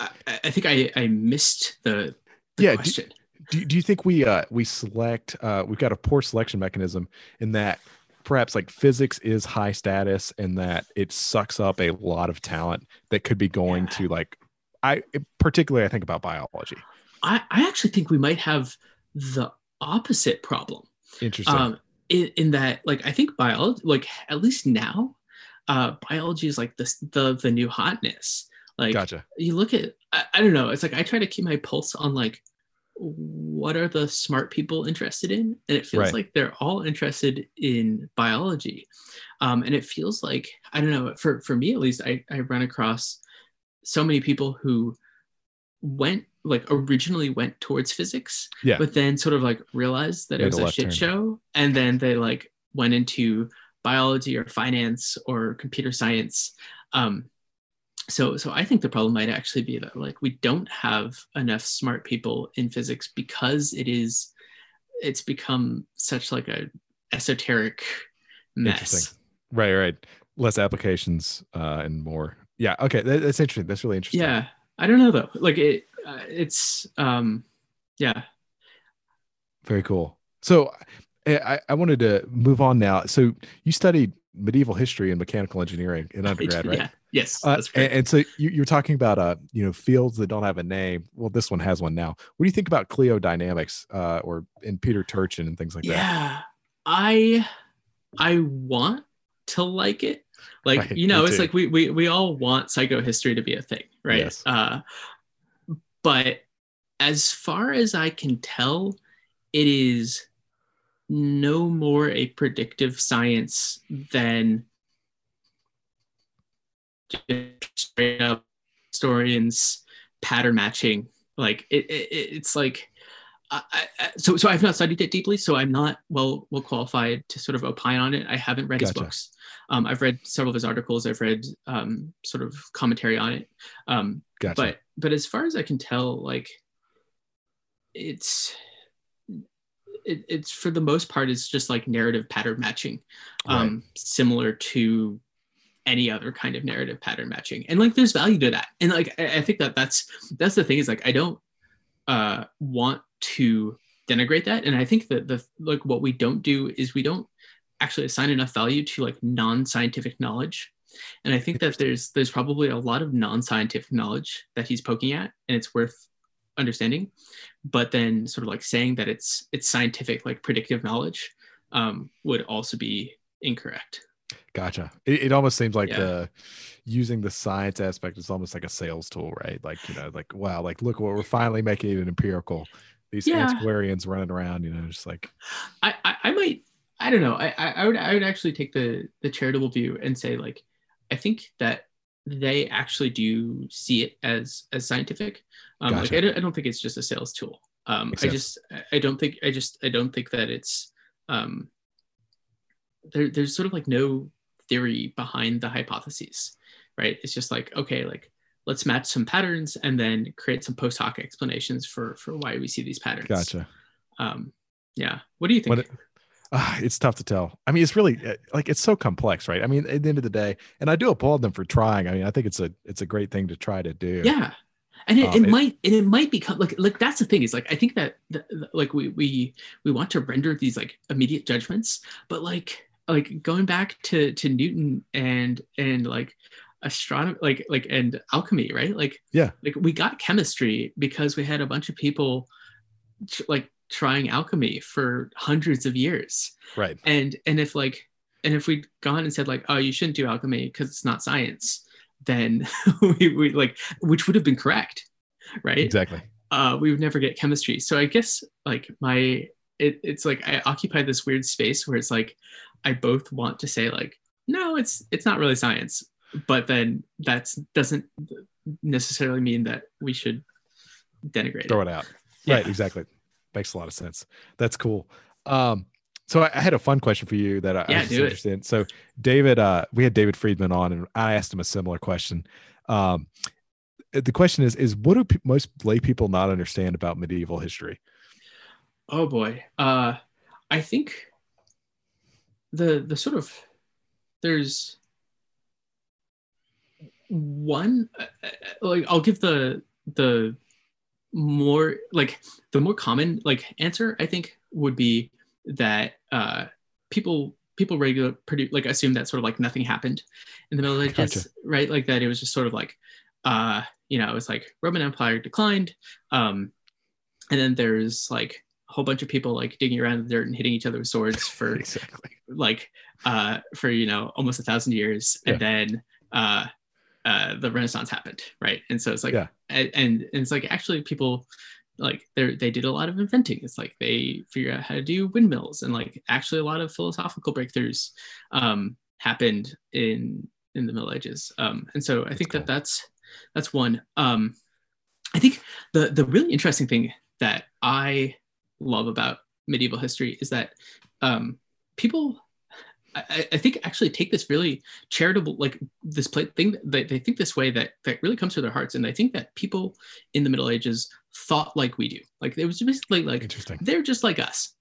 i, I think i i missed the, the Yeah, do- question. do, do you think we uh we select uh we've got a poor selection mechanism in that perhaps like physics is high status and that it sucks up a lot of talent that could be going Yeah. to like i particularly i think about biology. I i actually think we might have the opposite problem. Interesting. Um in, in that like i think biology like at least now uh biology is like this the the new hotness like gotcha you look at I, I don't know it's like i try to keep my pulse on like what are the smart people interested in and it feels Right. like they're all interested in biology um, and it feels like i don't know for for me at least i i run across so many people who went like originally went towards physics Yeah. but then sort of like realized that Made it was a a shit turn. show and then they like went into biology or finance or computer science. Um, so so i think the problem might actually be that like we don't have enough smart people in physics because it is it's become such like a esoteric mess. Right right. Less applications uh and more. Yeah okay that, that's interesting. That's really interesting. Yeah. I don't know though. Like it uh, it's um yeah. Very cool. So I, I- I wanted to move on now. So you studied medieval history and mechanical engineering in undergrad, right? yeah yes Uh, that's and, and so you, you're talking about uh, you know, fields that don't have a name. Well, this one has one now. What do you think about Cliodynamics, uh, or in Peter Turchin and things like that? yeah i i want to like it like Right, you know it's like we, we we all want psychohistory to be a thing right Yes. uh but as far as i can tell it is no more a predictive science than straight up historians pattern matching like it, it it's like I, I, so so I've not studied it deeply, so I'm not well well qualified to sort of opine on it. I haven't read his books. Um, I've read several of his articles. I've read um, sort of commentary on it. Um, Gotcha. but but as far as I can tell, like it's it, it's for the most part it's just like narrative pattern matching, um, similar to any other kind of narrative pattern matching, and like there's value to that, and like I, I think that that's that's the thing is like I don't uh, want to denigrate that, and I think that the like what we don't do is we don't actually assign enough value to like non-scientific knowledge. And i think that there's there's probably a lot of non-scientific knowledge that he's poking at and it's worth understanding but then sort of like saying that it's it's scientific like predictive knowledge um, would also be incorrect Gotcha. It, it almost seems like Yeah. the using the science aspect is almost like a sales tool, right? Like, you know, like, wow, like, look what we're finally making it empirical. These Yeah. antiquarians running around, you know, just like, I, I I might I don't know I, I I would I would actually take the the charitable view and say like I think that they actually do see it as as scientific. Um, Like I don't, I don't think it's just a sales tool. Um, I just I don't think I just I don't think that it's um, there. There's sort of like no theory behind the hypotheses, right? It's just like okay, like let's match some patterns and then create some post hoc explanations for for why we see these patterns. gotcha. Um, yeah. What do you think? What Ah, it's tough to tell. I mean, it's really uh, like it's so complex, right? I mean, at the end of the day, and I do applaud them for trying. I mean, I think it's a it's a great thing to try to do. yeah and it, Um, it it- might and it might become like like that's the thing is like i think that, that like we we we want to render these like immediate judgments but like like going back to to newton and and like astronomy like like and alchemy right like Yeah. like we got chemistry because we had a bunch of people like trying alchemy for hundreds of years Right. and and if like and if we'd gone and said like oh you shouldn't do alchemy because it's not science then we, we like which would have been correct right Exactly. uh we would never get chemistry so i guess like my it, it's like i occupy this weird space where it's like i both want to say like no it's it's not really science but then that's doesn't necessarily mean that we should denigrate Throw it it out. Yeah. Right. Exactly. Makes a lot of sense. That's cool. Um, so I, I had a fun question for you that I, I was do it. interested in. So David, uh, we had David Friedman on, and I asked him a similar question. Um, the question is: is what do pe- most lay people not understand about medieval history? Oh boy. Uh I think the the sort of there's one uh, uh, like I'll give the the more like the more common like answer I think would be that uh people people regular pretty like assume that sort of like nothing happened in the Middle Ages Gotcha. right like that it was just sort of like uh you know it's like Roman Empire declined um and then there's like a whole bunch of people like digging around in the dirt and hitting each other with swords for exactly. like uh for you know almost a thousand years and then uh uh the renaissance happened right and so it's like Yeah. and, and it's like actually people like they they did a lot of inventing it's like they figure out how to do windmills and like actually a lot of philosophical breakthroughs um happened in in the middle ages um and so i think cool. that that's that's one um i think the the really interesting thing that i love about medieval history is that um people I, I think actually take this really charitable like this play thing they, they think this way that that really comes to their hearts. And i think that people in the middle ages thought like we do. Like it was basically like Interesting. they're just like us.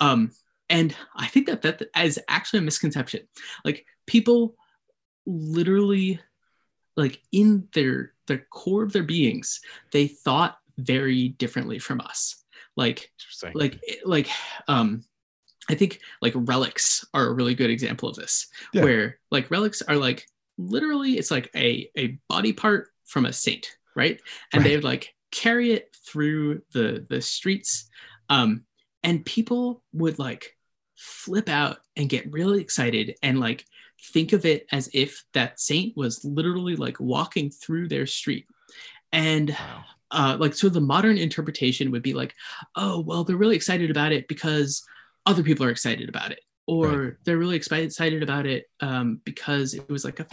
Um and i think that that is actually a misconception. Like people literally like in their the core of their beings they thought very differently from us. Like like like um i think like relics are a really good example of this Yeah. where like relics are like literally it's like a a body part from a saint right and Right. they would like carry it through the the streets um and people would like flip out and get really excited and like think of it as if that saint was literally like walking through their street and wow. uh, like so the modern interpretation would be like oh well they're really excited about it because other people are excited about it or Right. they're really excited about it um, because it was like a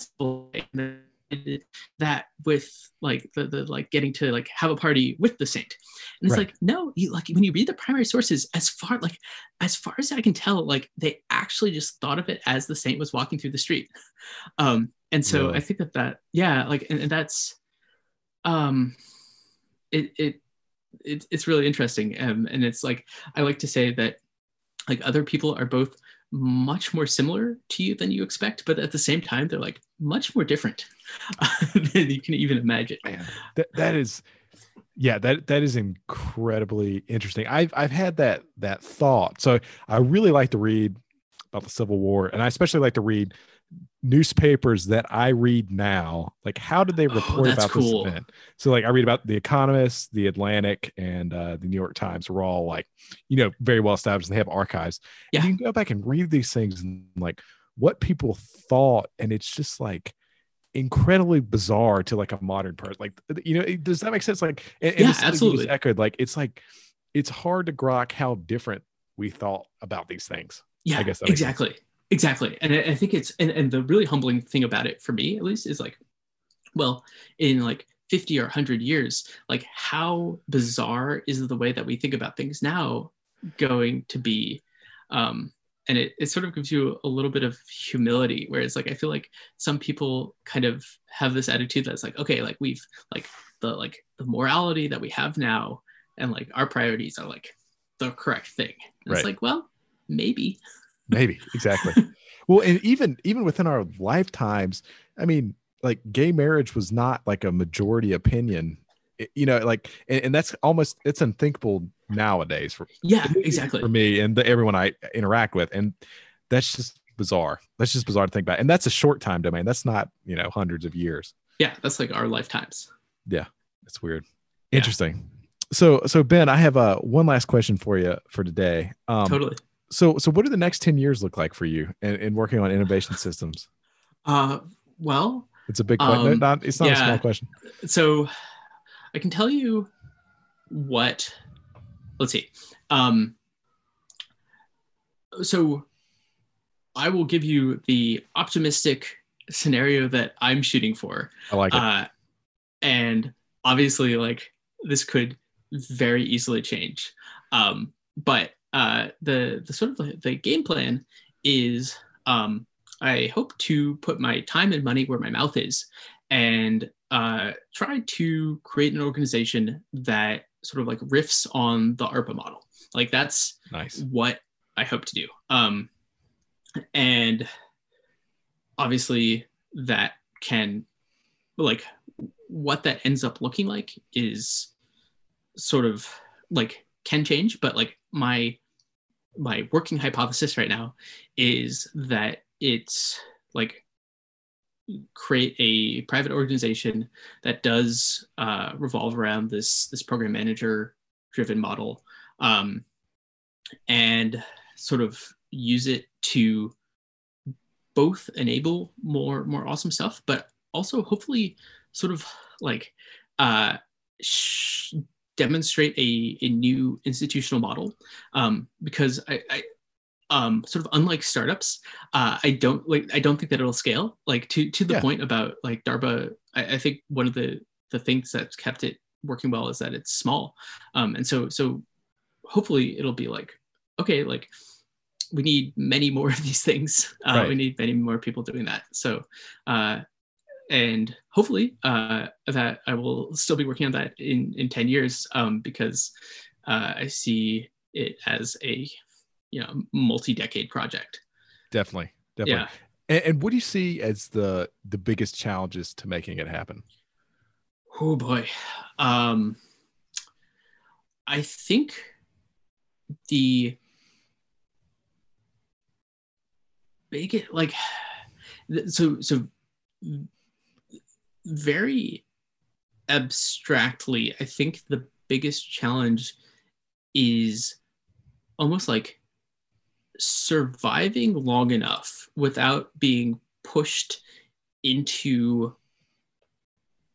festival and then equated that with like the, the like getting to like have a party with the saint and it's Right. like no you like when you read the primary sources as far like as far as i can tell like they actually just thought of it as the saint was walking through the street um and so i think that that yeah like and, and that's um it it it, it's really interesting. Um, and it's like i like to say that like other people are both much more similar to you than you expect but at the same time they're like much more different than you can even imagine. Man that, that is yeah that that is incredibly interesting. I've i've had that that thought. So i really like to read about the civil war and i especially like to read newspapers that i read now like how did they Oh, report that's about cool. this event so like i read about the economist the atlantic and uh, the new york times were all like you know very well established they have archives Yeah. And you can go back and read these things and like what people thought and it's just like incredibly bizarre to like a modern person like you know it- does that make sense like and, and Yeah, it's something you just absolutely. echoed like it's like it's hard to grok how different we thought about these things yeah I guess exactly. sense. Exactly. And I, I think it's and, and the really humbling thing about it for me at least is like well in like 50 or 100 years like how bizarre is the way that we think about things now going to be? Um and it, it sort of gives you a little bit of humility whereas like i feel like some people kind of have this attitude that's like okay like we've like the like the morality that we have now and like our priorities are like the correct thing. Right. it's like well maybe maybe exactly. Well and even even within our lifetimes i mean like gay marriage was not like a majority opinion. It- you know like and, and that's almost it's unthinkable nowadays for, yeah exactly. for me and the, everyone i interact with and that's just bizarre. That's just bizarre to think about and that's a short time domain. That's not you know hundreds of years. Yeah that's like our lifetimes. Yeah. that's weird. Yeah. interesting. So so ben i have uh one last question for you for today. Um totally so so what do the next 10 years look like for you in, in working on innovation systems uh well It's a big question. Um, not, it's not a small question. so i can tell you what let's see um so i will give you the optimistic scenario that i'm shooting for I like it. uh and obviously like this could very easily change um but uh the the sort of the, the game plan is um i hope to put my time and money where my mouth is and uh try to create an organization that sort of like riffs on the arpa model like that's nice. what I hope to do. Um, and obviously, that can, like, what that ends up looking like is sort of like can change, but like my my working hypothesis right now is that it's like create a private organization that does uh, revolve around this this program manager driven model um, and sort of use it to both enable more more awesome stuff but also hopefully sort of like uh, sh- demonstrate a, a new institutional model um, because I, I um, sort of unlike startups uh, i don't like i don't think that it'll scale like to to the Yeah. point about like DARPA I, I think one of the the things that's kept it working well is that it's small um, and so so hopefully it'll be like okay like we need many more of these things uh, Right. we need many more people doing that so uh, and hopefully uh, that i will still be working on that in in 10 years um, because uh, i see it as a you know multi-decade project Definitely. Definitely. yeah And, and what do you see as the the biggest challenges to making it happen? oh boy um i think the big like so so very abstractly i think the biggest challenge is almost like surviving long enough without being pushed into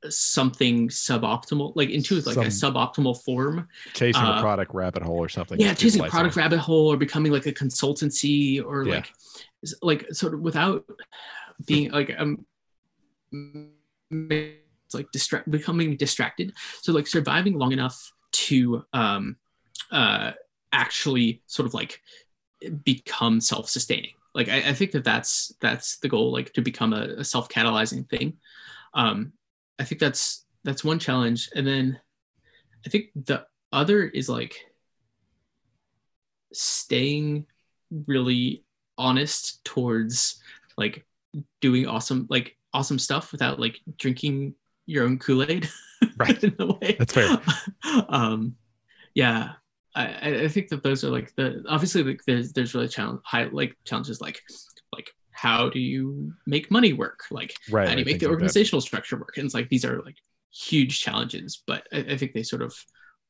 something suboptimal like into like a suboptimal form Chasing a Uh, product rabbit hole or something. yeah chasing a product on. rabbit hole or becoming like a consultancy or Yeah. like like sort of without being like um it's like distract becoming distracted. So like surviving long enough to um uh actually sort of like become self-sustaining. Like I, I think that that's that's the goal like to become a, a self-catalyzing thing. Um i think that's that's one challenge. And then i think the other is like staying really honest towards like doing awesome like awesome stuff without like drinking your own kool-aid Right. in a way That's fair. um yeah I, I- think that those are like the obviously like there's there's really challenge high like challenges like like how do you make money work like Right. how do you make the like organizational structure work and it's like these are like huge challenges but I, I think they sort of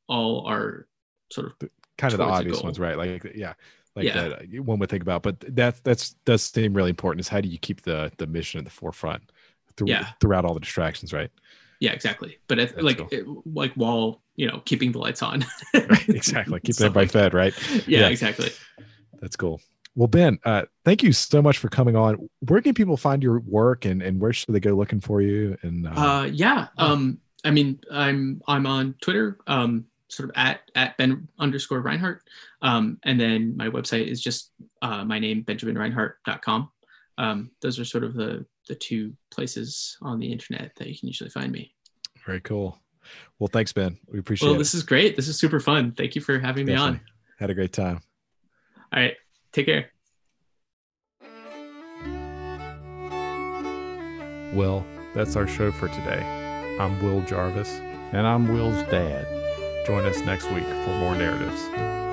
all are sort of kind of the obvious ones, right? Like, yeah, like Yeah. that one would think about. But that that's does seem really important. Is how do you keep the the mission at the forefront through, Yeah. throughout all the distractions, right? yeah exactly but That's like cool. it, like while you know keeping the lights on Right. Exactly. Keep Stuff everybody fed, right? yeah, Yeah. exactly That's cool. Well, Ben, uh, thank you so much for coming on. Where can people find your work, and and where should they go looking for you? And uh, uh yeah um i mean i'm i'm on twitter um sort of at at ben underscore reinhardt um and then my website is just uh my name benjaminreinhardt.com um those are sort of the the two places on the internet that you can usually find me very cool. Well, thanks, Ben. We appreciate well it. this is great this is super fun thank you for having me on Had a great time. all right take care Well, that's our show for today. I'm Will Jarvis. And I'm Will's dad. Join us next week for more narratives.